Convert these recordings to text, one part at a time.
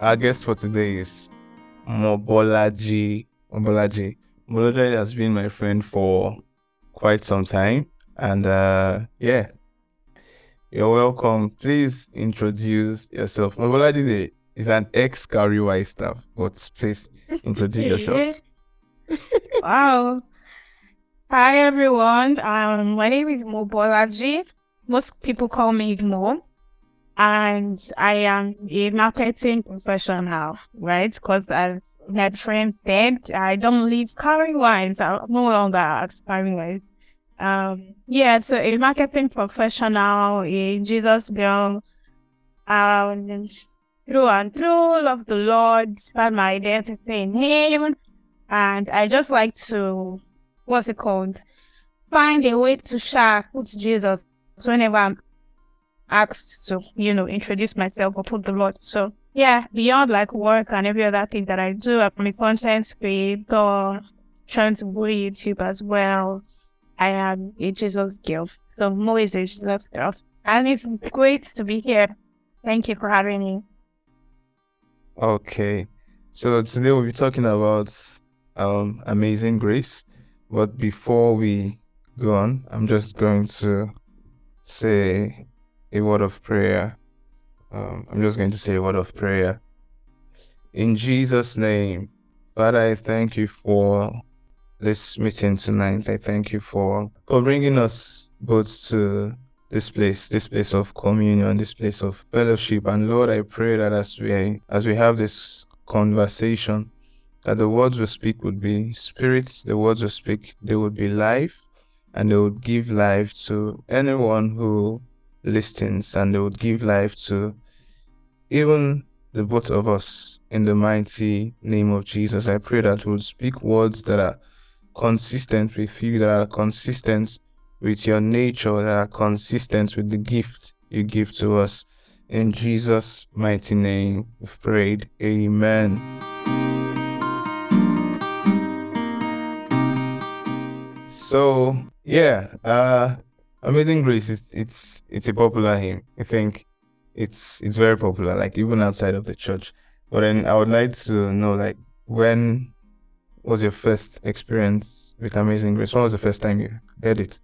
our guest for today is Mobolaji. Mobolaji. Mobolaji has been my friend for quite some time. And uh, yeah, you're welcome. Please introduce yourself. Mobolaji is, a, is an ex Kariwai staff, but please introduce yourself. wow. Hi everyone. Um, my name is Mobolaji. Most people call me Mo and I am a marketing professional, right? Because I had friends said I don't leave carrying wines. I'm no longer carrying wines. Um, yeah, so a marketing professional, a Jesus girl, um, through and through, love the Lord, find my identity in Him, and I just like to, what's it called? Find a way to share put Jesus So whenever I'm asked to, you know, introduce myself or put the Lord. So yeah, beyond like work and every other thing that I do, I'm a content creator, trying to grow YouTube as well. I am a Jesus girl. So Mo is a Jesus girl. And it's great to be here. Thank you for having me. Okay. So today we'll be talking about um amazing grace. But before we go on, I'm just going to say a word of prayer. Um, I'm just going to say a word of prayer. In Jesus' name, Father, I thank you for this meeting tonight. I thank you for, for bringing us both to this place, this place of communion, this place of fellowship. And Lord, I pray that as we as we have this conversation, that the words we speak would be spirits, the words we speak, they would be life, and they would give life to anyone who listens and they would give life to even the both of us in the mighty name of Jesus. I pray that we'll speak words that are consistent with you, that are consistent with your nature, that are consistent with the gift you give to us. In Jesus' mighty name, we've prayed. Amen. So, yeah, uh, Amazing Grace is it's it's a popular hymn. I think it's it's very popular, like even outside of the church. But then I would like to know like when was your first experience with Amazing Grace? When was the first time you heard it?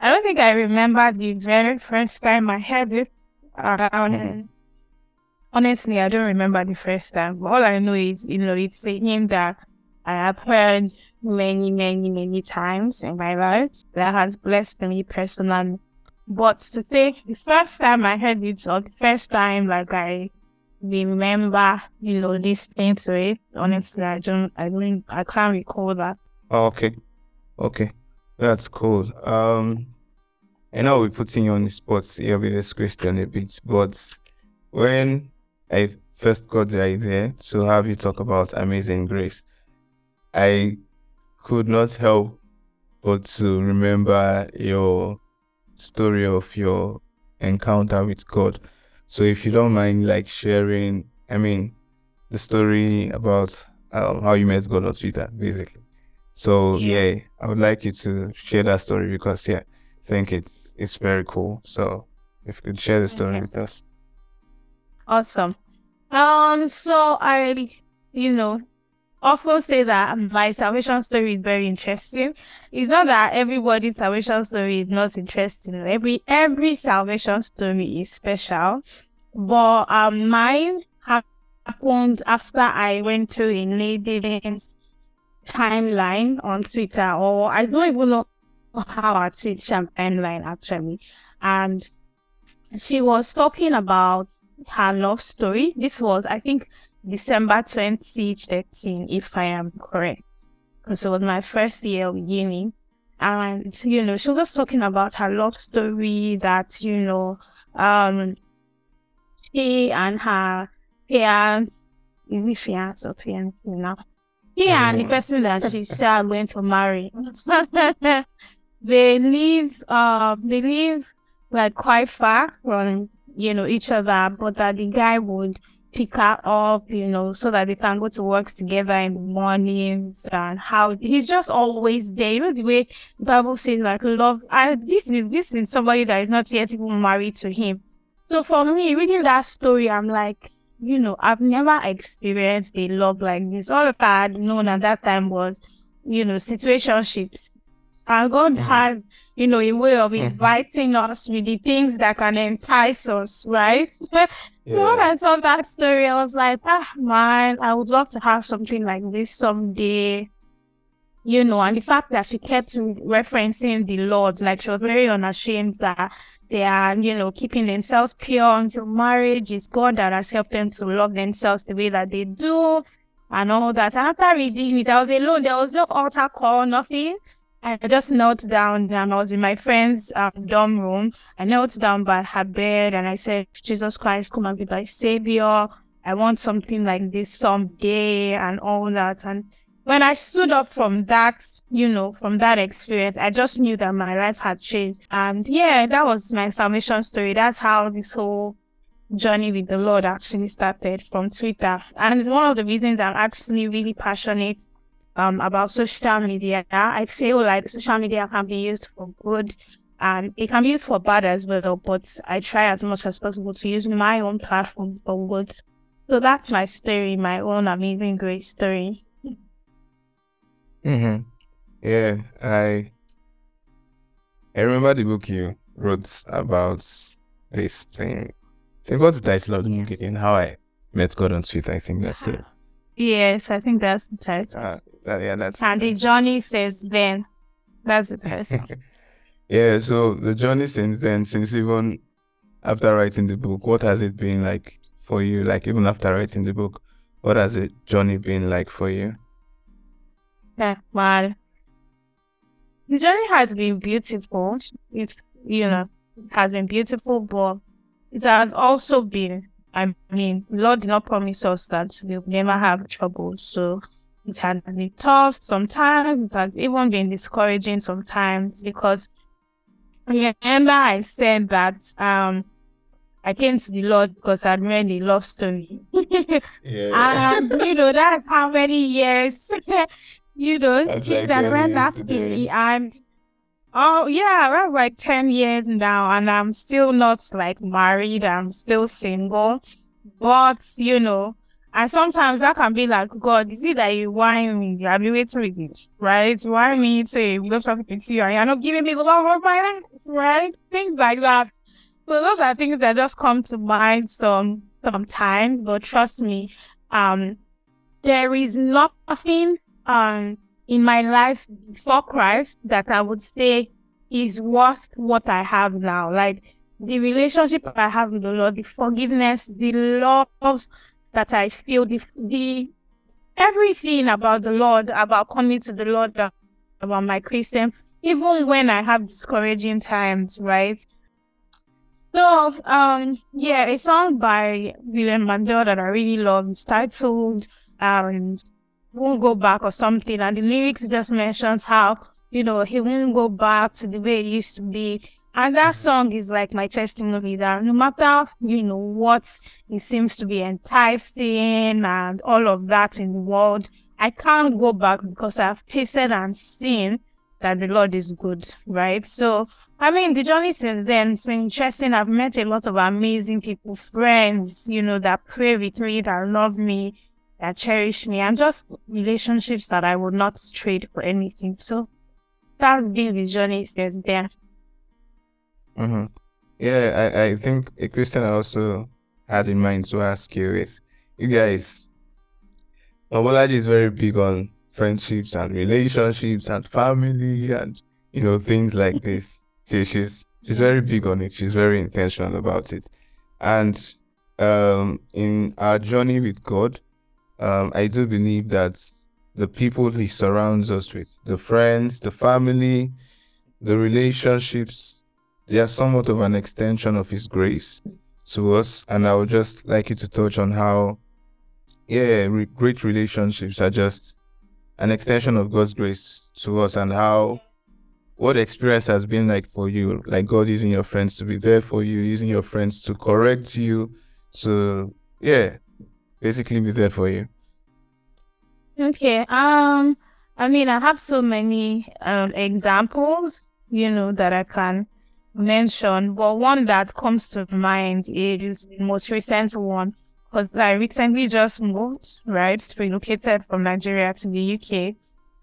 I don't think I remember the very first time I heard it. mm-hmm. Honestly, I don't remember the first time. But all I know is, you know, it's a hymn that I have heard many, many, many times in my life that has blessed me personally. But to say the first time I heard it, or the first time like I remember, you know, listening to it, honestly, I don't, I don't, I can't recall that. Oh, okay, okay, that's cool. Um, I know we're putting you on the spot here with this question a bit, but when I first got the idea to have you talk about Amazing Grace, I could not help but to remember your story of your encounter with God. So if you don't mind like sharing, I mean, the story about um, how you met God on Twitter, basically. So yeah. yeah, I would like you to share that story because yeah, I think it's it's very cool. So if you could share the story okay. with us. Awesome. Um so I you know often say that my salvation story is very interesting. It's not that everybody's salvation story is not interesting. Every every salvation story is special. But um mine happened after I went to a lady's timeline on Twitter, or I don't even know how I Twitter timeline actually. And she was talking about her love story. This was, I think, December 2013, if I am correct. Because it was my first year of uni. And, you know, she was just talking about her love story that, you know, um, she and her parents, is it fiance or fiance now? She and the person that she said going to marry. they live, uh, they live like quite far from, you know, each other, but that the guy would pick her up, you know, so that they can go to work together in the mornings and how he's just always there. You know the way the Bible says like love and this is this is somebody that is not yet even married to him. So for me, reading that story, I'm like, you know, I've never experienced a love like this. All I had known at that time was, you know, situationships. And God mm-hmm. has, you know, a way of mm-hmm. inviting mm-hmm. us with the things that can entice us, right? yeah. When I saw that story, I was like, ah, man, I would love to have something like this someday. You know, and the fact that she kept referencing the Lord, like she was very unashamed that they are, you know, keeping themselves pure until marriage. is God that has helped them to love themselves the way that they do and all that. And after reading it, I was alone. There was no altar call, nothing. I just knelt down and I was in my friend's um, dorm room. I knelt down by her bed and I said, Jesus Christ, come and be my savior. I want something like this someday and all that. And when I stood up from that, you know, from that experience, I just knew that my life had changed. And yeah, that was my salvation story. That's how this whole journey with the Lord actually started from Twitter. And it's one of the reasons I'm actually really passionate um, about social media. I feel like social media can be used for good and it can be used for bad as well, but I try as much as possible to use my own platform for good. So that's my story, my own amazing grace story. Mm-hmm. Yeah, I I remember the book you wrote about this thing. I think what's the title of the book again? How I met God on Twitter. I think that's it. Yes, I think that's the title. Uh, that, yeah, that's and the journey says then. That's the title. yeah, so the journey since then, since even after writing the book, what has it been like for you? Like even after writing the book, what has the journey been like for you? Yeah, well, the journey has been beautiful. It, you know, it has been beautiful, but it has also been, I mean, Lord did not promise us that we'll never have trouble. So it has been tough sometimes. It has even been discouraging sometimes because remember I said that um I came to the Lord because I'd read a love story. yeah. and you know, that's how many years you know, That's like that ran after me. And oh yeah, around like ten years now, and I'm still not like married. I'm still single, but you know, and sometimes that can be like, God, is it that you want me? I've been waiting with you, right? Want me to love something to you, and you're not giving me the love of my life, right? Things like that. So those are things that just come to mind some sometimes, but trust me, um, there is nothing um, in my life before Christ that I would say is worth what I have now. Like the relationship I have with the Lord, the forgiveness, the love that I feel, the, the everything about the Lord, about coming to the Lord, about my Christian, even when I have discouraging times, right? So, um, yeah, a song by William McDowell that I really love is titled um, won't go back or something. And the lyrics just mentions how, you know, he won't go back to the way it used to be. And that song is like my testimony that no matter, you know, what it seems to be enticing and all of that in the world, I can't go back because I've tasted and seen that the Lord is good, right? So, I mean, the journey since then, it's been interesting. I've met a lot of amazing people, friends, you know, that pray with me, that love me, that cherish me and just relationships that I would not trade for anything. So that's been the journey since then. Mm-hmm. Yeah, I, I think a question I also had in mind to ask you is you guys Mobolaji is very big on friendships and relationships and family and you know things like this. She, she's she's very big on it. She's very intentional about it. And um in our journey with God, um, I do believe that the people he surrounds us with, the friends, the family, the relationships, they are somewhat of an extension of his grace to us. And I would just like you to touch on how, yeah, re- great relationships are just an extension of God's grace to us and how what experience has been like for you, like God using your friends to be there for you, using your friends to correct you, to yeah, basically be there for you. Okay. Um, I mean, I have so many um examples, you know, that I can mention, but one that comes to mind is the most recent one because I recently just moved, right, relocated from Nigeria to the UK.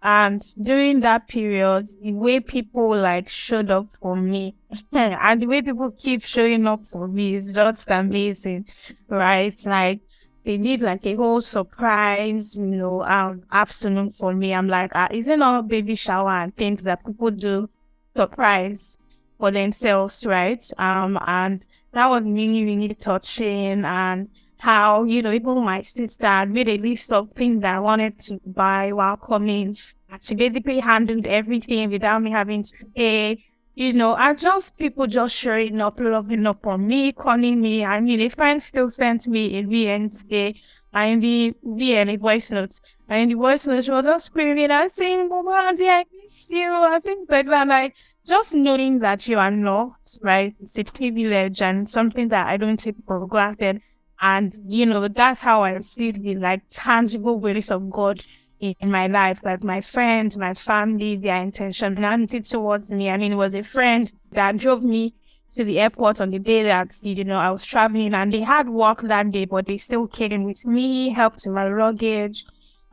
And during that period, the way people like showed up for me and the way people keep showing up for me is just amazing, right? Like they did like a whole surprise, you know, um, afternoon for me. I'm like, uh, isn't all baby shower and things that people do surprise for themselves, right? Um, and that was really, really touching and how, you know, even my sister made a list of things that I wanted to buy while coming. She basically handled everything without me having to pay. You know, I just people just showing up, loving up on me, calling me. I mean, a friend still sent me a VN today. And the VN voice notes. And the notes was just screaming and saying, Mama, I miss you. I think but like, just knowing that you are not, right? It's a privilege and something that I don't take for granted. And, you know, that's how I see the like tangible grace of God in, in my life. Like my friends, my family, their intentionality towards me. I mean, it was a friend that drove me to the airport on the day that, you know, I was traveling and they had work that day, but they still came with me, helped with my luggage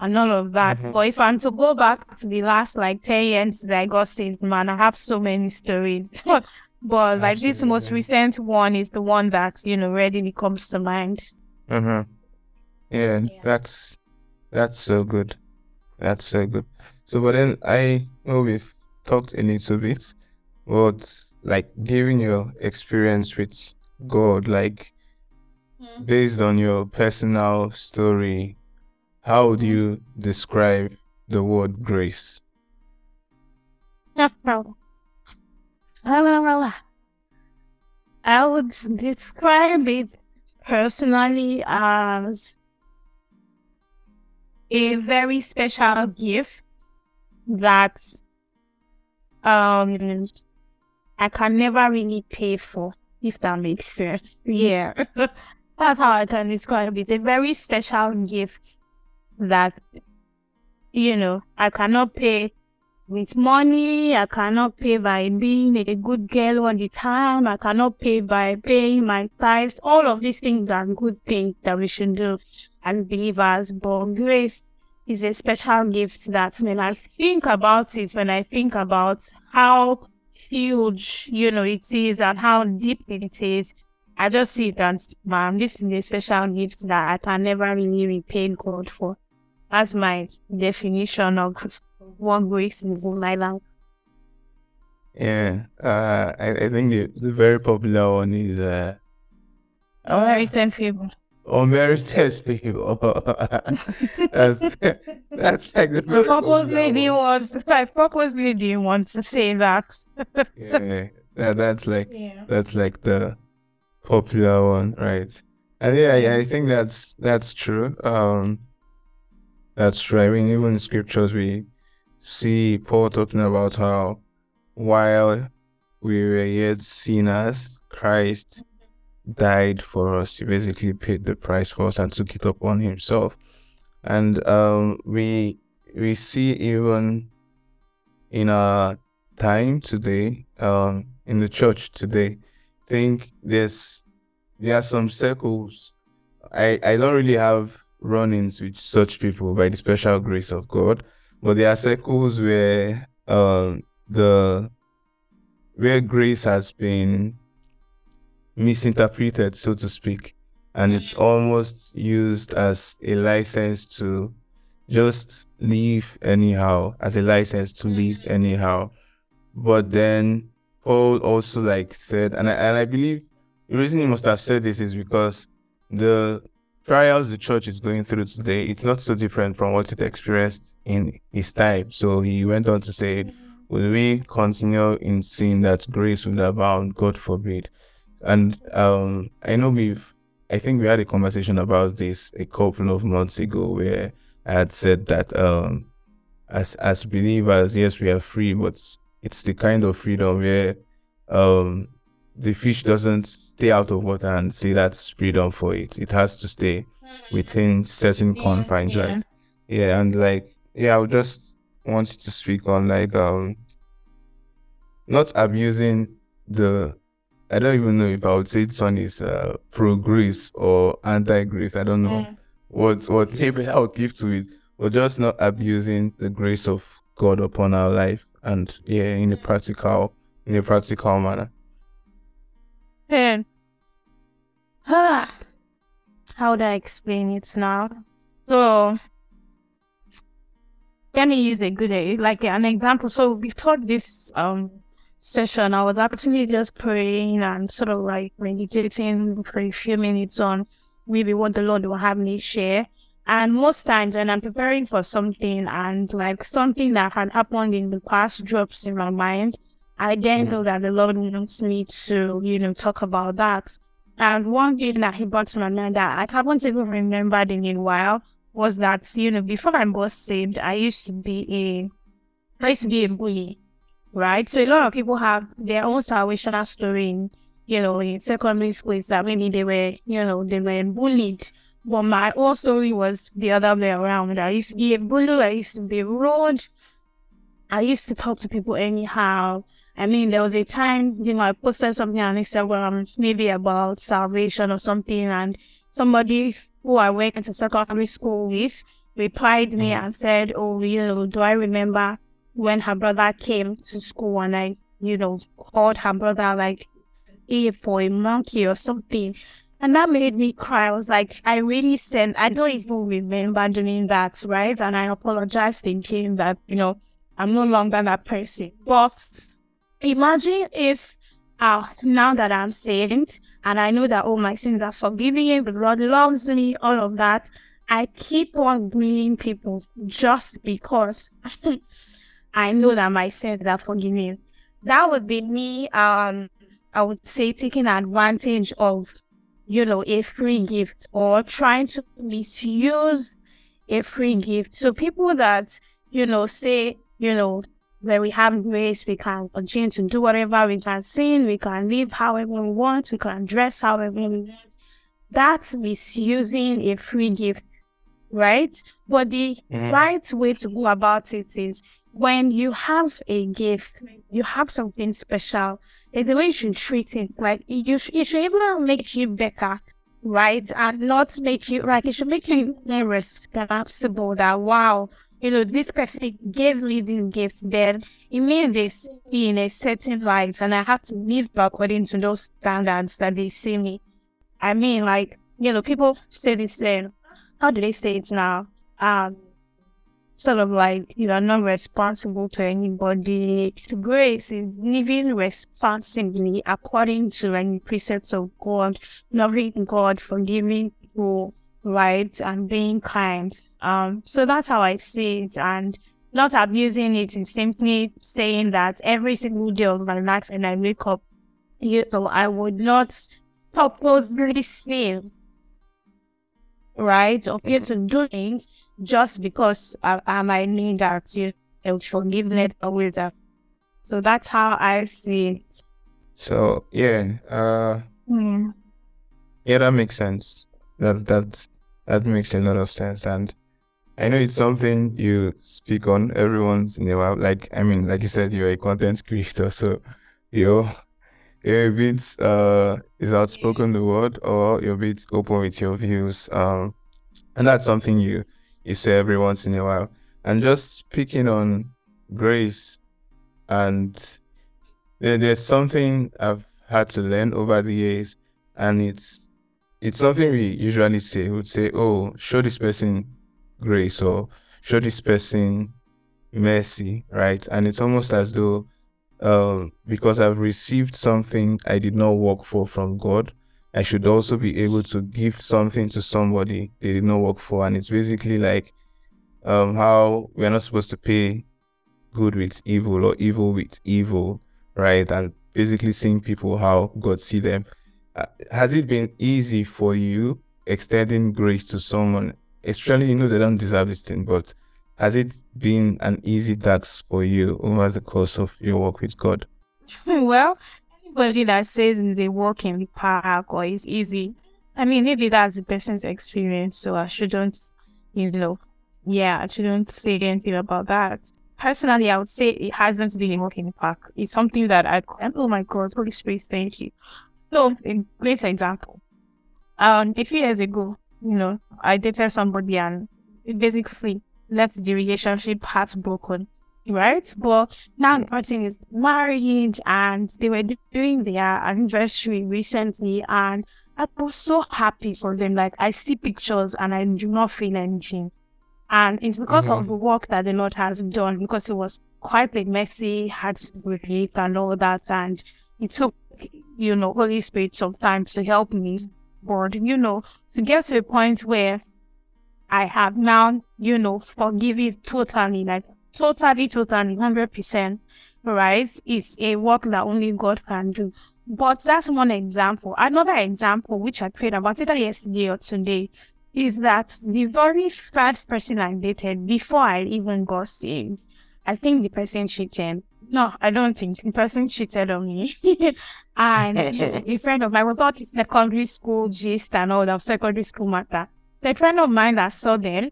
and all of that. Mm-hmm. But if I'm to go back to the last like 10 years that I got saved, man, I have so many stories. But like this most recent one is the one that you know readily comes to mind. Uh-huh. Yeah, yeah, that's that's so good. That's so good. So, but then I know we've talked a little bit, but like giving your experience with God, like mm-hmm. based on your personal story, how mm-hmm. you describe the word grace? I would describe it personally as a very special gift that um I can never really pay for, if that makes sense. Yeah. That's how I can describe it. A very special gift that you know I cannot pay with money. I cannot pay by being a good girl all the time. I cannot pay by paying my tithes. All of these things are good things that we should do as believers. But grace is a special gift that when I think about it, when I think about how huge, you know, it is and how deep it is, I just see that, man, this is a special gift that I can never really repay God for. That's my definition of one grace in my life. Yeah, uh, I, I think the, the very popular one is uh, Unmerited favor. Unmerited favor. that's, that's like the very purposely didn't want I purposely didn't want to say that. yeah, that, that's like yeah. that's like the popular one, right? And yeah, yeah, I think that's that's true. Um, that's true. I mean, even in scriptures, we see Paul talking about how while we were yet sinners, Christ died for us. He basically paid the price for us and took it upon himself. And um, we we see even in our time today, um, in the church today, think there's there are some circles. I, I don't really have run-ins with such people by the special grace of God. But there are circles where um, the where grace has been misinterpreted, so to speak, and it's almost used as a license to just leave anyhow, as a license to live mm-hmm. anyhow. But then Paul also like said, and I, and I believe the reason he must have said this is because the trials the church is going through today, it's not so different from what it experienced in his time. So he went on to say, Will we continue in sin that grace will abound? God forbid. And um, I know we've, I think we had a conversation about this a couple of months ago where I had said that um, as as believers, yes, we are free, but it's the kind of freedom where um, the fish doesn't stay out of water and see that's freedom for it. It has to stay within certain confines, yeah. right? Yeah, and like yeah, I would just want to speak on like um not abusing the I don't even know if I would say this one is uh, pro grace or anti grace. I don't know Mm. what what maybe I would give to it, but just not abusing the grace of God upon our life and yeah, in a practical in a practical manner. How do I explain it now? So let me use a good like an example. So before this um session, I was actually just praying and sort of like meditating for a few minutes on maybe what the Lord will have me share. And most times when I'm preparing for something and like something that had happened in the past drops in my mind, I then know that the Lord wants me to, you know, talk about that. And one thing that he brought to my mind that I haven't even remembered in a while was that, you know, before I was saved, I used to be a I used to be a bully. Right? So a lot of people have their own salvation story in, you know, in secondary school is that maybe they were, you know, they were bullied. But my own story was the other way around. I used to be a bully, I used to be rude. I used to talk to people anyhow. I mean, there was a time, you know, I posted something on Instagram, maybe about salvation or something, and somebody who I went to secondary school with replied me mm-hmm. and said, Oh, you know, do I remember when her brother came to school and I, you know, called her brother like A for a monkey or something. And that made me cry. I was like, I really sent, I don't even remember doing that, right? And I apologized thinking that, you know, I'm no longer that person. But imagine if uh, now that I'm saved and I know that all my sins are forgiven, the Lord loves me, all of that, I keep on bullying people just because I know that my sins are forgiven. That would be me, um, I would say, taking advantage of, you know, a free gift or trying to misuse a free gift. So people that, you know, say, you know, that we have grace, we can continue to do whatever we can sing, we can live however we want, we can dress however we want. That's misusing a free gift, right? But the Mhm. right way to go about it is when you have a gift, you have something special, it's the way you should treat it. Like you, sh- it should even make you better, right? And not make you like it should make you more responsible. That wow, you know, this person gave me this gift, then it means they see me in a certain light, and I have to live according to those standards that they see me. I mean, like you know, people say this. Uh, how do they say it now? Um, sort of like you are not responsible to anybody. Grace is living responsibly according to any precepts of God, loving God, forgiving people, right, and being kind. Um, so that's how I see it, and not abusing it is simply saying that every single day of my life when I wake up, you know, I would not purposely sin, right, or get to do things just because I, I might need that you know, forgiveness or wisdom. So that's how I see it. So yeah, uh Hmm. yeah, that makes sense. That that that makes a lot of sense. And I know it's something you speak on every once in a while. Like I mean, like you said, you're a content creator, so you're you're a bit uh is outspoken the word or you're a bit open with your views. Um and that's something you you say every once in a while. And just speaking on grace and there, there's something I've had to learn over the years and it's it's something we usually say. We would say, Oh, show this person grace or show this person mercy, right? And it's almost as though um because I've received something I did not work for from God, I should also be able to give something to somebody they did not work for. And it's basically like um how we're not supposed to pay good with evil or evil with evil, right? And basically seeing people how God see them. Uh, has it been easy for you extending grace to someone, especially you know they don't deserve this thing, but has it been an easy task for you over the course of your work with God? well, anybody that says they work in the park or is easy, I mean, maybe that's the person's experience, so I shouldn't, you know, yeah, I shouldn't say anything about that. personally, I would say it hasn't been a walk in the park. It's something that I, oh my God, Holy Spirit, thank you. So, a great example. Um, a few years ago, you know, I dated somebody and basically left the relationship heartbroken, right? But now the person is married and they were doing their anniversary recently and I was so happy for them. Like I see pictures and I do not feel anything. And it's because mm-hmm. of the work that the Lord has done, because it was quite a messy, hard relief and all that. And it took, you know, Holy Spirit sometimes to help me. But, you know, to get to a point where I have now, you know, forgiven totally, like totally, totally, 100%, right? It's a work that only God can do. But that's one example. Another example, which I prayed about either yesterday or today, is that the very first person I dated before I even got saved, I think the person cheated. No, I don't think the person cheated on me. and a friend of mine was the secondary school gist and all of secondary school matter. The friend of mine that saw them,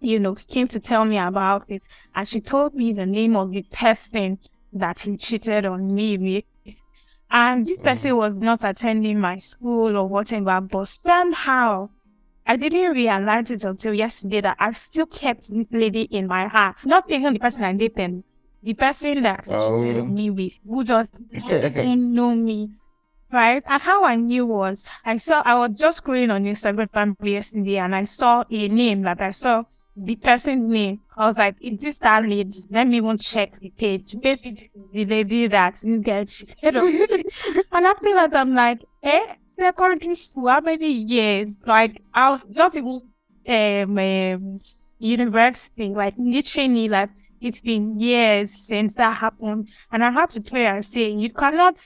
you know, came to tell me about it, and she told me the name of the person that he cheated on me with and this person was not attending my school or whatever, but somehow I didn't realize it until yesterday that I still kept this lady in my heart. Not even the person I dated, the person that oh. me with, who just didn't know me. Right? And how I knew was I saw I was just scrolling on Instagram yesterday and I saw a name that I saw the person's name. I was like, is this that lady? Let me even check the page. Maybe the lady that didn't get you know. and after that, I'm like, eh, secondary school, how many years? Like, I was not even um, um, university, like literally, like, it's been years since that happened. And I had to pray and say, you cannot,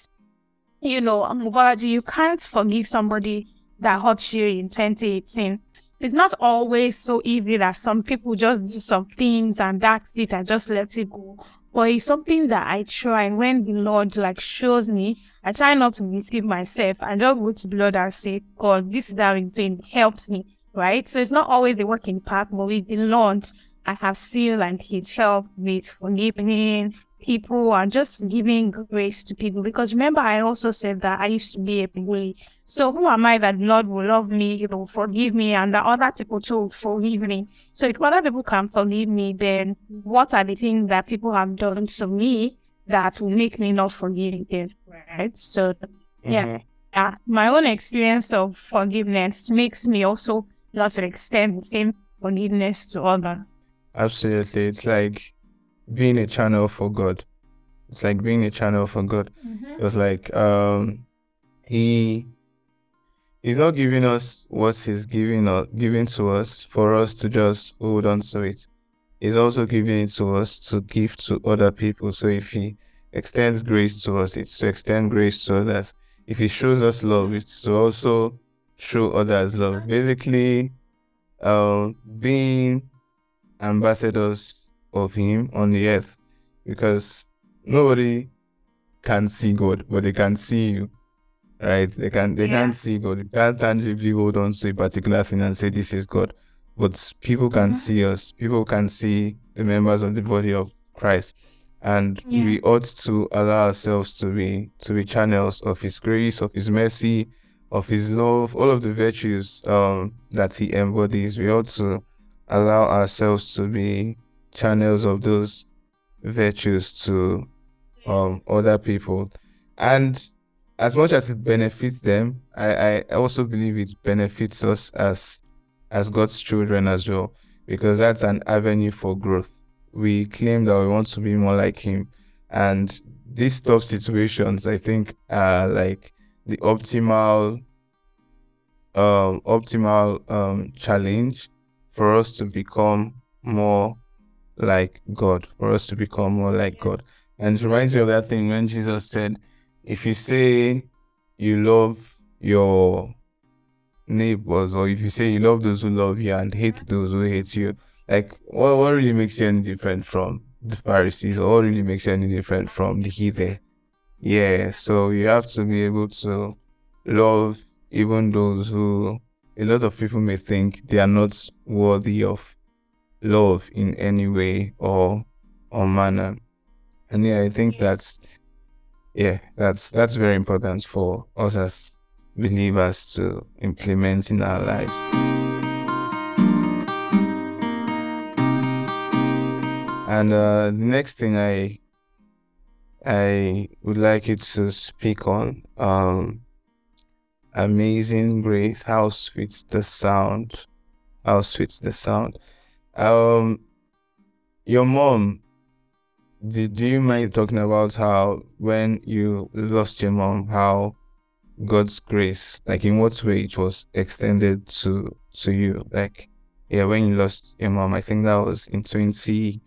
you know, um, you can't forgive somebody that hurt you in 2018 it's not always so easy that some people just do some things and that's it and just let it go. But it's something that I try and when the Lord like shows me, I try not to deceive myself and just go to the Lord and say, God, this is how it's doing, help me. Right? So it's not always a working path, but with the Lord, I have seen like his help with forgiving, people and just giving grace to people. Because remember, I also said that I used to be a bully. So who am I that Lord will love me, He will forgive me, and that other people too forgive me? So if other people can forgive me, then what are the things that people have done to me that will make me not forgive them? Right. So yeah. Mm-hmm. Yeah, my own experience of forgiveness makes me also not to extend the same forgiveness to others. Absolutely. It's like being a channel for God. It's like being a channel for God. Mm-hmm. It's like um he he's not giving us what he's giving us giving to us for us to just hold on to it. He's also giving it to us to give to other people. So if he extends grace to us, it's to extend grace so that if he shows us love, it's to also show others love. Basically, um, being ambassadors of Him on the earth because nobody can see God, but they can see you. Right? They can they yeah. can't see God. They can't tangibly hold on to a particular thing and say this is God. But people can mm-hmm. see us. People can see the members of the body of Christ. And yeah. we ought to allow ourselves to be to be channels of his grace, of his mercy, of his love, all of the virtues um, that he embodies. We ought to allow ourselves to be channels of those virtues to um, other people. And as much as it benefits them, I, I also believe it benefits us as as God's children as well, because that's an avenue for growth. We claim that we want to be more like Him, and these tough situations, I think, are like the optimal, um, optimal um, challenge for us to become more like God, for us to become more like God. And it reminds me of that thing when Jesus said, if you say you love your neighbors, or if you say you love those who love you and hate those who hate you, like what, what really makes you any different from the Pharisees, or what really makes you any different from the heathen? Yeah, so you have to be able to love even those who a lot of people may think they are not worthy of love in any way or or manner. And yeah, I think that's yeah, that's that's very important for us as believers to implement in our lives. And uh, the next thing I I would like you to speak on um, amazing grace, how sweet the sound, how sweet the sound. Um, your mom do you mind talking about how when you lost your mom, how God's grace, like in what way it was extended to to you? Like, yeah, when you lost your mom, I think that was in twenty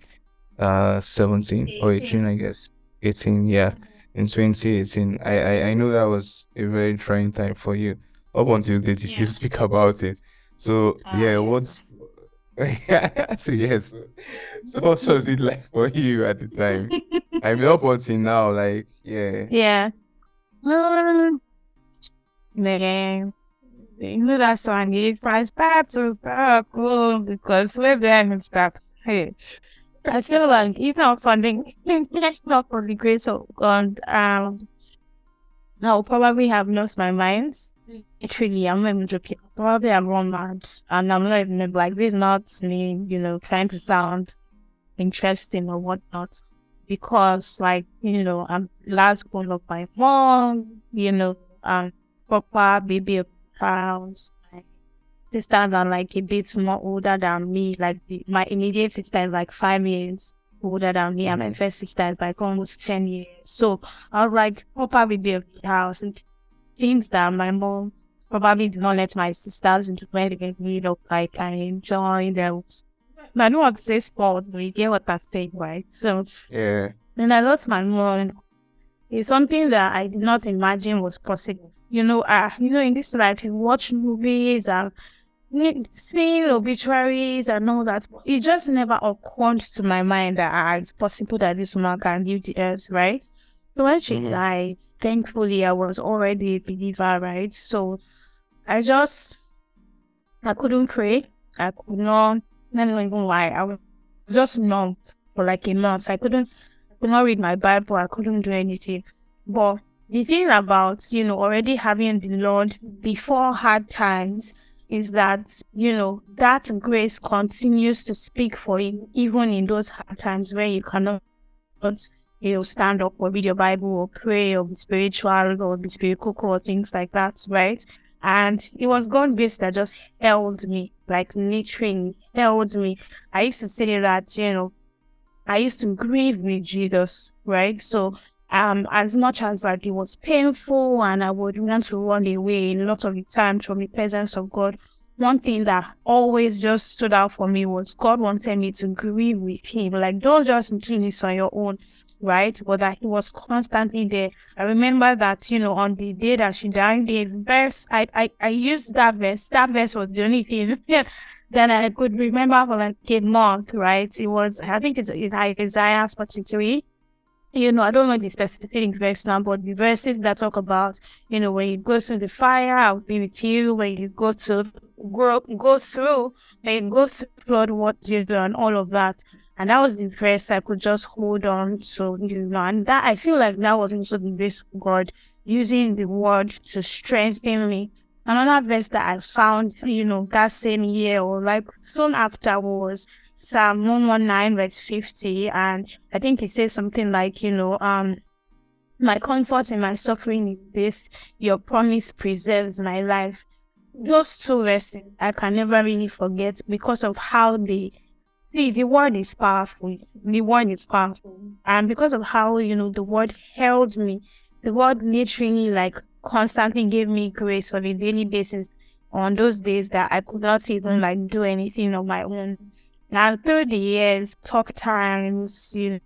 uh seventeen or eighteen, I guess. Eighteen, yeah. In twenty eighteen. I, I I know that was a very trying time for you. Up until date you yeah. still speak about it. So uh, yeah, what's so yes. So what was it like for you at the time? I mean up until now, like yeah. Yeah. Um, you know that song it flies back to back oh, because we're there is back. Hey. I feel like even on something not for the grace of God, um I'll probably have lost my mind Literally, I'm not even joking. Probably I'm wrong mad. And I'm not even like this not me, you know, trying to sound interesting or whatnot. Because like, you know, I'm last born of my mom, you know, um papa, baby of house. Sisters are like a bit more older than me. Like the, my immediate sister is like five years older than me, and my first sister is like almost ten years. So I was like, baby of the house and things that my mom probably did not let my sisters into where they rid of, like I enjoy them. I don't want to say sport, but you get what I say, right? So yeah. When I lost my mom, it's something that I did not imagine was possible. You know, uh, you know, in this life, you watch movies and seeing obituaries and all that. It just never occurred to my mind that uh, it's possible that this woman can leave the earth, right? So when she mm-hmm. died, thankfully I was already a believer, right? So I just I couldn't pray. I could not not even lie. I was just numb for like a month. I couldn't I could not read my Bible. I couldn't do anything. But the thing about, you know, already having the Lord before hard times is that, you know, that grace continues to speak for you even in those hard times where you cannot you know, stand up or read your Bible or pray or be spiritual or be spiritual or things like that, right? And it was God's grace that just held me, like literally held me. I used to say that, you know, I used to grieve with Jesus, right? So um as much as like it was painful and I would want to run away a lot of the time from the presence of God, one thing that always just stood out for me was God wanted me to grieve with him. Like don't just do this on your own right? But that he was constantly there. I remember that, you know, on the day that she died, the verse, I, I, I used that verse. That verse was the only thing that I could remember for like a month, right? It was, I think it's, it's Isaiah 43. You know, I don't know the specific verse now, but the verses that talk about, you know, when you go through the fire, I'll be with you. When you go to go, go through, when you go through flood, what you do, and all of that. And that was the verse I could just hold on to, you know, and that I feel like that was also the of God using the word to strengthen me. Another verse that I found, you know, that same year or like soon after was Psalm 119 verse 50. And I think it says something like, you know, um, my comfort in my suffering is this, your promise preserves my life. Those two verses I can never really forget because of how they See, the word is powerful. The word is powerful. And because of how, you know, the word held me, the word literally like constantly gave me grace on a daily basis on those days that I could not even like do anything on my own. Now through the years, tough times, you know,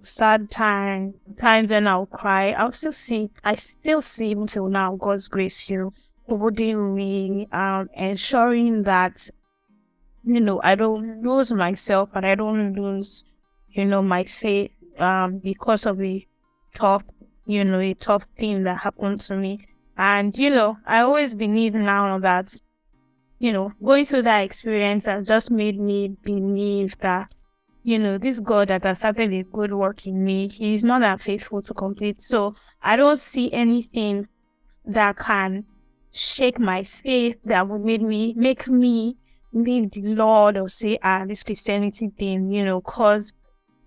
sad times, times when I'll cry, I'll still see I still see until now God's grace, you know, holding me, um, ensuring that you know, I don't lose myself and I don't lose, you know, my faith um, because of a tough, you know, a tough thing that happened to me. And, you know, I always believe now that, you know, going through that experience has just made me believe that you know, this God that has started a good work in me, He is not that faithful to complete. So I don't see anything that can shake my faith that would make me make me leave the Lord or say, ah, this Christianity thing, you know, cause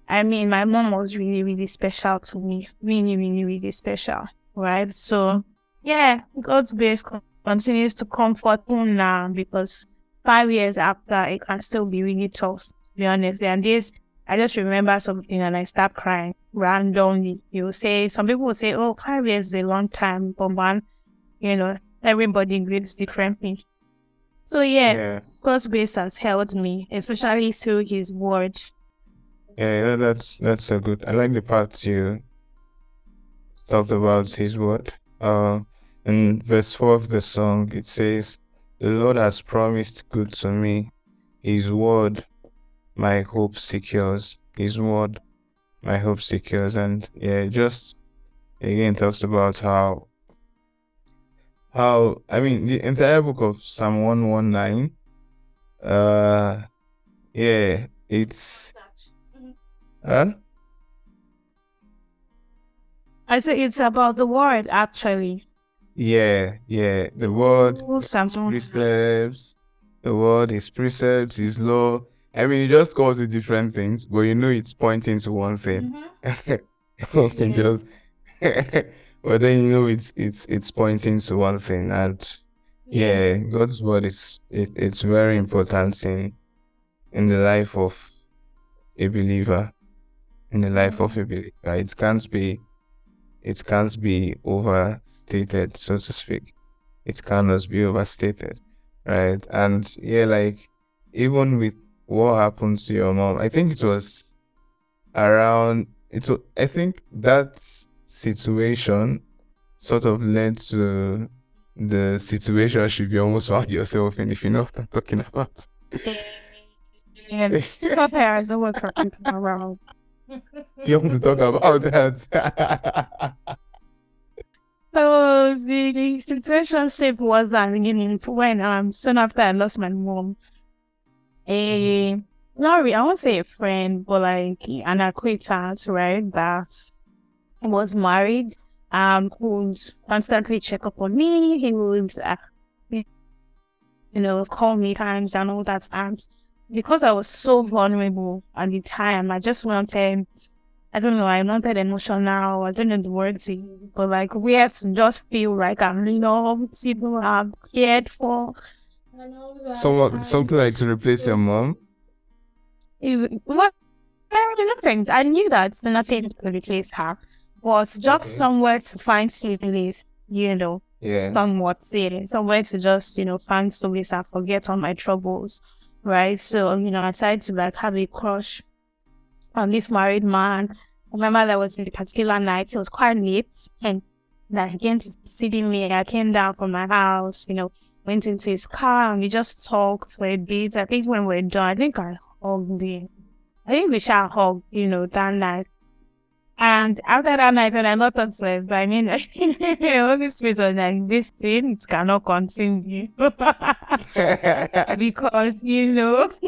I mean my mom was really, really special to me. Really, really, really special. Right. So yeah, God's grace continues to comfort me now because five years after it can still be really tough to be honest. And this I just remember something and I start crying randomly. You say some people will say, Oh, five years is a long time, but man, you know, everybody grieves differently. So yeah, yeah, God's grace has helped me, especially through His Word. Yeah, that's that's a good. I like the part you talked about His Word. Uh, in verse four of the song, it says, "The Lord has promised good to me. His Word, my hope secures. His Word, my hope secures." And yeah, just again talks about how how I mean the entire book of Psalm 119 uh yeah it's huh I say it's about the word actually. Yeah, yeah. The word precepts, the word is precepts, is law. I mean it just calls it different things, but you know it's pointing to one thing. Mm-hmm. just but then you know it's it's it's pointing to one thing and yeah, God's word is it, it's very important in in the life of a believer. In the life of a believer. It can't be it can't be overstated, so to speak. It cannot be overstated. Right. And yeah, like even with what happened to your mom, I think it was around it I think that situation sort of led to the situation should be almost found yourself in if you know what I'm talking about. Yeah, parents don't around. You want to talk about that? so the, the situation was that beginning when um soon after I lost my mom. A not really, I won't say a friend, but like an acquaintance, right? That was married um, would constantly check up on me. He would, uh, you know, call me times and all that. And because I was so vulnerable at the time, I just wanted, I don't know, I wanted emotional, I don't know the words, but like we have to just feel like I'm loved, people I'm cared for. Someone, something like to replace your mom? It, well, things. I knew that nothing could replace her was just okay. somewhere to find solace, you know, yeah. somewhat saying, somewhere to just, you know, find solace and forget all my troubles, right? So, um, you know, I decided to like have a crush on this married man. Remember there was a particular night, it was quite late, and that he came to see me. I came down from my house, you know, went into his car, and we just talked for a bit. I think when we are done, I think I hugged him. I think we shall hug, you know, that night. And after that night, when I got upset, I mean, all this reason like this thing it cannot continue because you know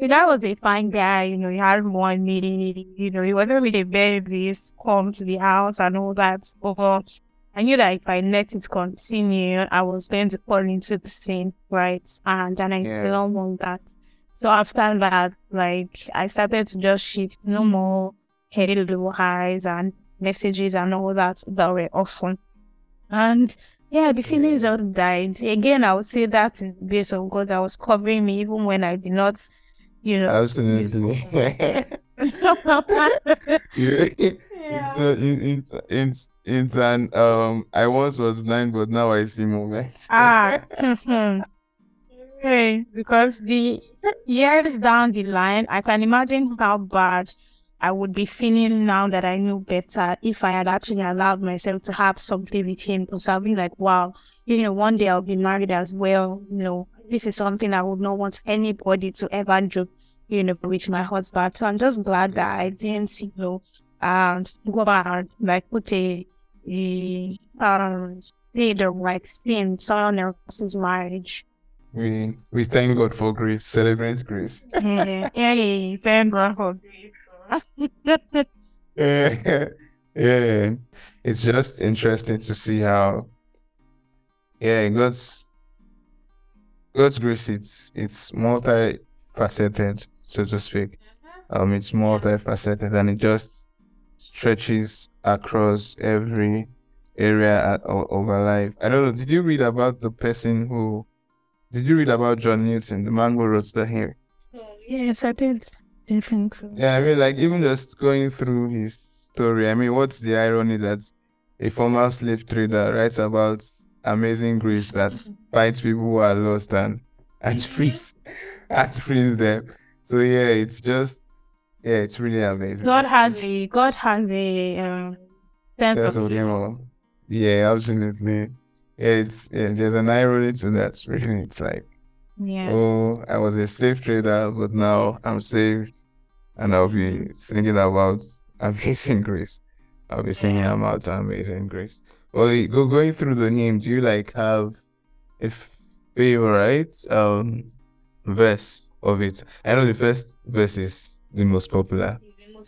that was a fine guy. You know, he had money. You know, he wasn't really very this come to the house and all that. But I knew that if I let it continue, I was going to fall into the same right? And then I yeah. don't want that. So after that, like I started to just shift no hmm. more hello, highs, and messages and all that that were awesome. And yeah, the feelings just died. Again, I would say that is based on God that was covering me even when I did not, you know. Absolutely. it's, a, it's, it's, it's an, um, I once was blind, but now I see moments. ah. okay, because the years down the line, I can imagine how bad I would be feeling now that I knew better if I had actually allowed myself to have something with him because I'll be like, wow, you know, one day I'll be married as well. You know, this is something I would not want anybody to ever do, you know, with my husband. So I'm just glad that I didn't, you know, and go and like put a, a um, say the right thing, someone else's marriage. we we thank God for grace, celebrate grace. yeah, yeah, thank God for grace. Yeah, yeah, it's just interesting to see how, yeah, God's God's grace. It's it's multifaceted, so to speak. Um, it's multifaceted, and it just stretches across every area of our life. I don't know. Did you read about the person who? Did you read about John Newton, the man who wrote the hymn? Yes, I did. Yeah, I mean, like even just going through his story. I mean, what's the irony that a former slave trader writes about amazing grace that finds people who are lost and and frees and frees them. So yeah, it's just yeah, it's really amazing. God has a God has a um, sense, sense of humor. Yeah, absolutely. Yeah, it's yeah, there's an irony to that. Really, it's like, yeah. Oh, I was a slave trader, but now I'm saved, and I'll be singing about Amazing Grace. I'll be singing about Amazing Grace. Well, go going through the name. Do you like have a favorite um verse of it? I know the first verse is the most popular.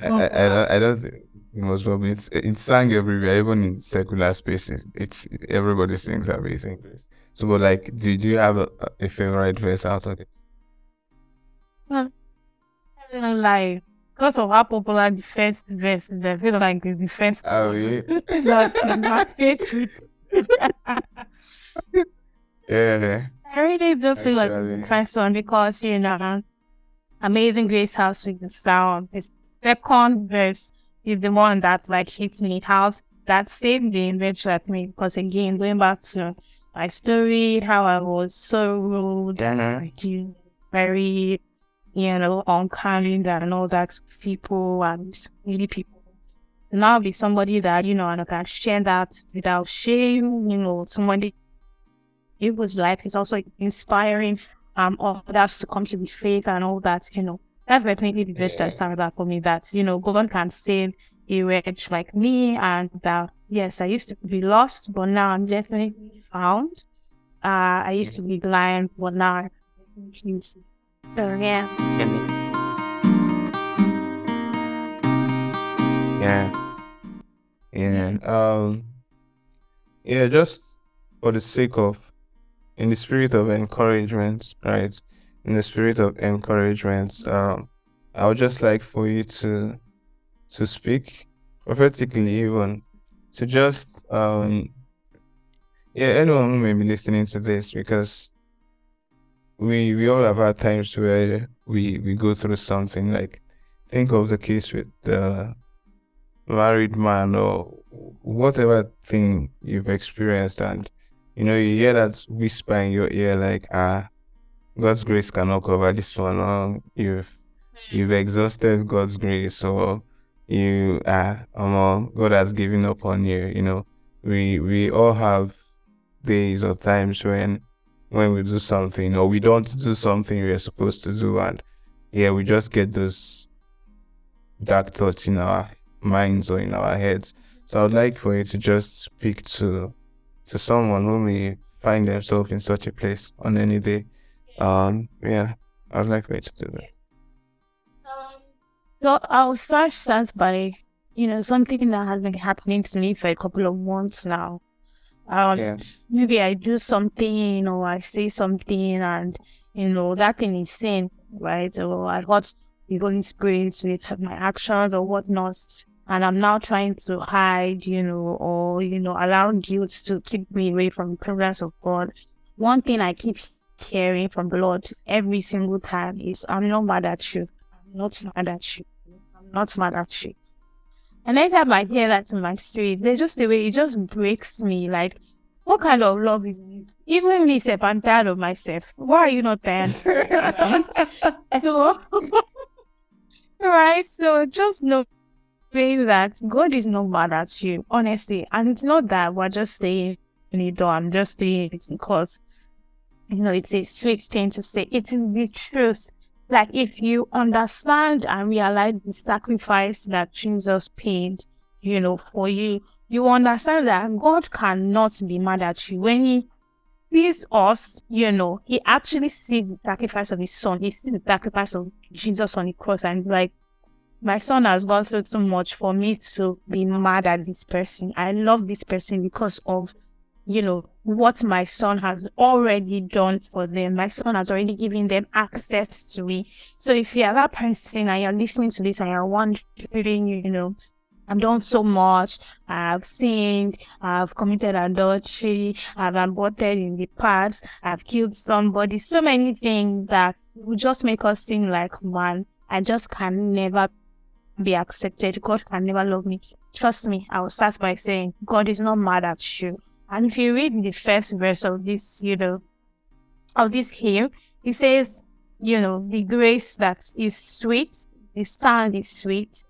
I, I, I, don't, I don't think most probably it's it's sung everywhere, even in secular spaces. It's everybody sings Amazing Grace. So, but like, do, do you have a, a favorite verse out of it? Well, I don't lie. Because of how popular the first verse is, I feel like the first. Oh, yeah. not favorite. yeah. I really do feel Actually. like the first one because, you know, Amazing Grace has to the sound. The second verse is the one that like hits me. House that saved the image at me because again going back to my story, how I was so rude and very you know unkind and all that people and really people. And now be somebody that you know and I can share that without shame. You know, somebody it was life is also inspiring um others to come to the faith and all that. You know, that's definitely the best yeah. that started that for me. That you know, God can save a wretch like me, and that yes, I used to be lost, but now I'm definitely found. Uh, I used to be blind, but now I can see. So yeah. Yeah. Yeah. Um. Yeah. Just for the sake of, in the spirit of encouragement, right? in the spirit of encouragement, um, I would just like for you to to speak prophetically, even to just um, yeah, anyone who may be listening to this, because we we all have had times where we we go through something. Like think of the case with the married man or whatever thing you've experienced, and you know you hear that whisper in your ear, like ah God's grace cannot cover this one. Um, you've you've exhausted God's grace, so you are um, God has given up on you. You know, we we all have days or times when when we do something or we don't do something we're supposed to do, and yeah, we just get those dark thoughts in our minds or in our heads. So I'd like for you to just speak to to someone who may find themselves in such a place on any day um, yeah, I'd like for you to do that. So I'll start start by, you know, something that has been happening to me for a couple of months now. Um, yeah. maybe I do something or I say something and you know that thing is sin, right? Or I got the Holy Spirit with my actions or whatnot, and I'm now trying to hide, you know, or you know, allow guilt to keep me away from the presence of God. One thing I keep hearing from the Lord every single time is, I'm not mad at you. I'm not mad at you. I'm not mad at you. And anytime I hear that in my spirit, there's just a way it just breaks me. Like, what kind of love is this? Even me, Seth, I'm tired of myself. Why are you not tired? so, right? So just know that God is not mad at you, honestly. And it's not that we're just saying, you know, I'm just saying it because you know, it's a sweet thing to say. It is the truth. Like if you understand and realize the sacrifice that Jesus paid, you know, for you, you understand that God cannot be mad at you when he sees us, you know, he actually sees the sacrifice of his son. He sees the sacrifice of Jesus on the cross and like, my son has gone through so much for me to be mad at this person. I love this person because of, you know, what my son has already done for them. My son has already given them access to me. So if you are that person and you're listening to this and you're wondering, you know, I've done so much. I've sinned. I've committed adultery. I've aborted in the past. I've killed somebody. So many things that will just make us seem like, man, I just can never be accepted. God can never love me. Trust me, I will start by saying, God is not mad at you. And if you read the first verse of this, you know, of this hymn, it says, you know, the grace that is sweet, the stand is sweet,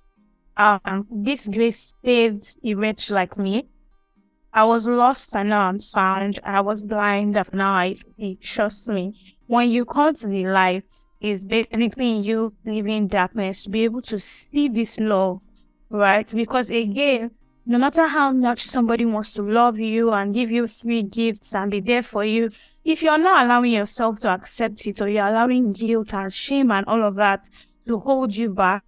um, this grace saved a wretch like me. I was lost and now I'm found. I was blind and now I see. Trust me. When you come to the light, it's basically you living darkness to be able to see this love, right? Because again, no matter how much somebody wants to love you and give you free gifts and be there for you, if you're not allowing yourself to accept it or you're allowing guilt and shame and all of that to hold you back,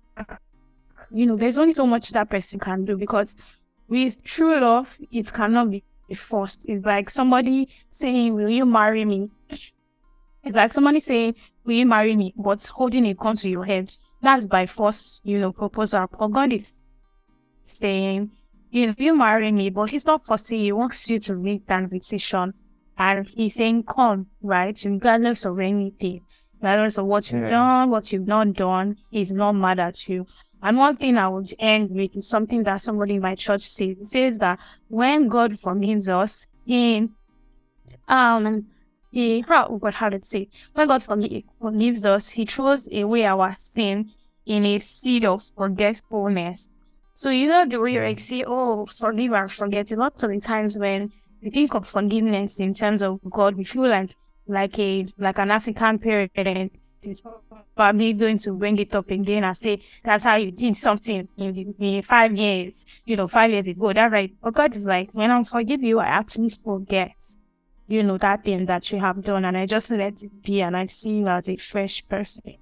you know, there's only so much that person can do because with true love, it cannot be forced. It's like somebody saying, Will you marry me? It's like somebody saying, Will you marry me? But holding a gun to your head. That's by force, you know, proposal. But God is saying, know, you marry me, but he's not forcing you, he wants you to make that decision. And he's saying, Come, right? Regardless of anything. Regardless of what you've yeah. done, what you've not done, he's not mad at you. And one thing I would end with is something that somebody in my church says. It says that when God forgives us, He um He how but how did say when God forgives us, He throws away our sin in a seed of forgetfulness. So you know the way like say, Oh, forgive and forget. A lot of the times when we think of forgiveness in terms of God, we feel like like a like an African parent is probably going to bring it up again and say that's how you did something in, in five years, you know, five years ago. That's right. But God is like, when I forgive you, I actually forget, you know, that thing that you have done, and I just let it be, and I see you as a fresh person.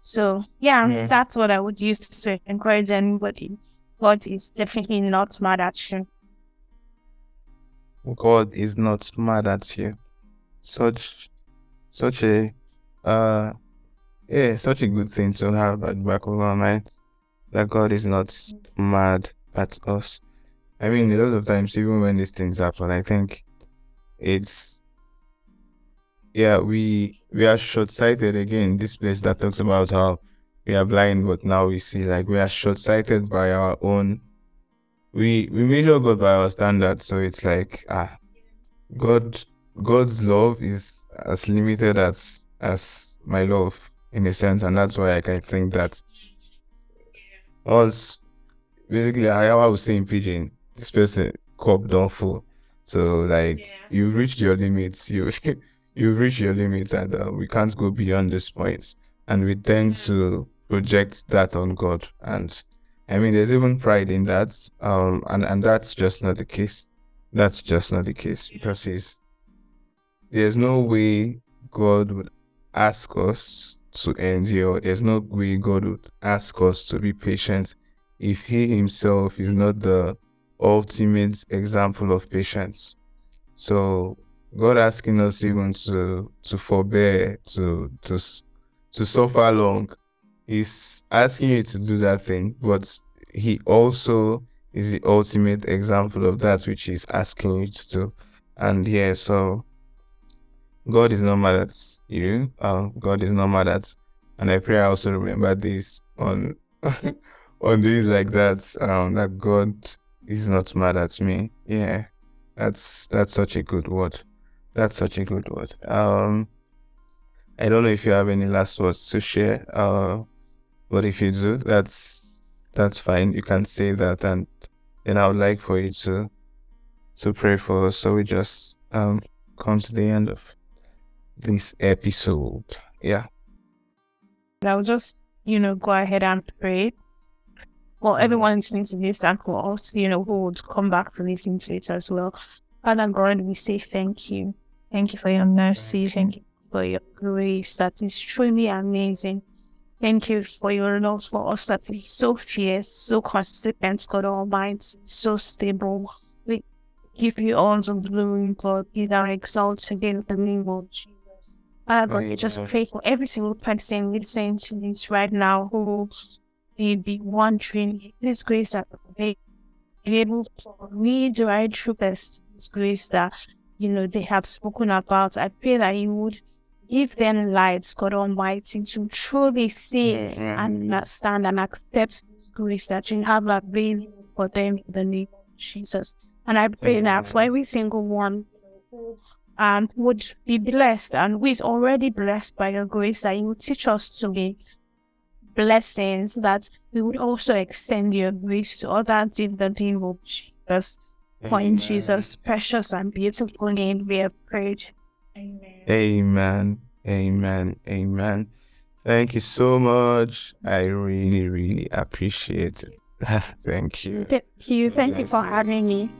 So yeah, yeah. that's what I would use to encourage anybody. God is definitely not mad at you. God is not mad at you. Such, such a uh yeah, such a good thing to have at the back of our mind that God is not mad at us. I mean, a lot of times, even when these things happen, I think it's yeah, we we are short sighted again. This place that talks about how we are blind, but now we see like we are short sighted by our own. We we measure God by our standards, so it's like ah, God God's love is as limited as as my love in a sense, and that's why I can think that us basically I, I was saying pidgin, this person cup don't full. So like yeah. you've reached your limits, you you've reached your limits, and uh, we can't go beyond this point. And we tend to project that on God, and I mean there's even pride in that, um, and and that's just not the case. That's just not the case because he's, there's no way God would ask us to endure. There's no way God would ask us to be patient if He Himself is not the ultimate example of patience. So God asking us even to to forbear, to to to suffer long, He's asking you to do that thing, but He also is the ultimate example of that which He's asking you to do. And yeah, so God is not mad at you. Uh, God is not mad at, and I pray I also remember this on on days like that. Um, that God is not mad at me. Yeah, that's that's such a good word. That's such a good word. Um, I don't know if you have any last words to share. Uh, but if you do, that's that's fine. You can say that, and then I would like for you to to pray for us. So we just um come to the end of this episode. Yeah. I'll just, you know, go ahead and pray. Well, mm-hmm. everyone listening to this and who also, you know, who would come back to listen to it as well. Father God, we say thank you. Thank you for your mercy. Thank you for your grace that is truly amazing. Thank you for your love for us that is so fierce, so consistent, God Almighty, so stable. We give you all the glory, God. Give our exalt again in the name of Jesus. Father, we just pray for every single person listening to this right now who may be wondering this grace that they be able to read the right through this grace that you know they have spoken about. I pray that you would give them lights, God Almighty, to truly see and understand and accept this grace that you have available for them in the name of Jesus. And I pray that for every single one who um, would be blessed and who is already blessed by your grace, that you would teach us to be blessings, that we would also extend your grace to others in the name of Jesus. For in Jesus' precious and beautiful name we have prayed. Amen. Amen. Amen. Amen. Thank you so much. I really, really appreciate it. Thank you. Thank you. Thank you for having me.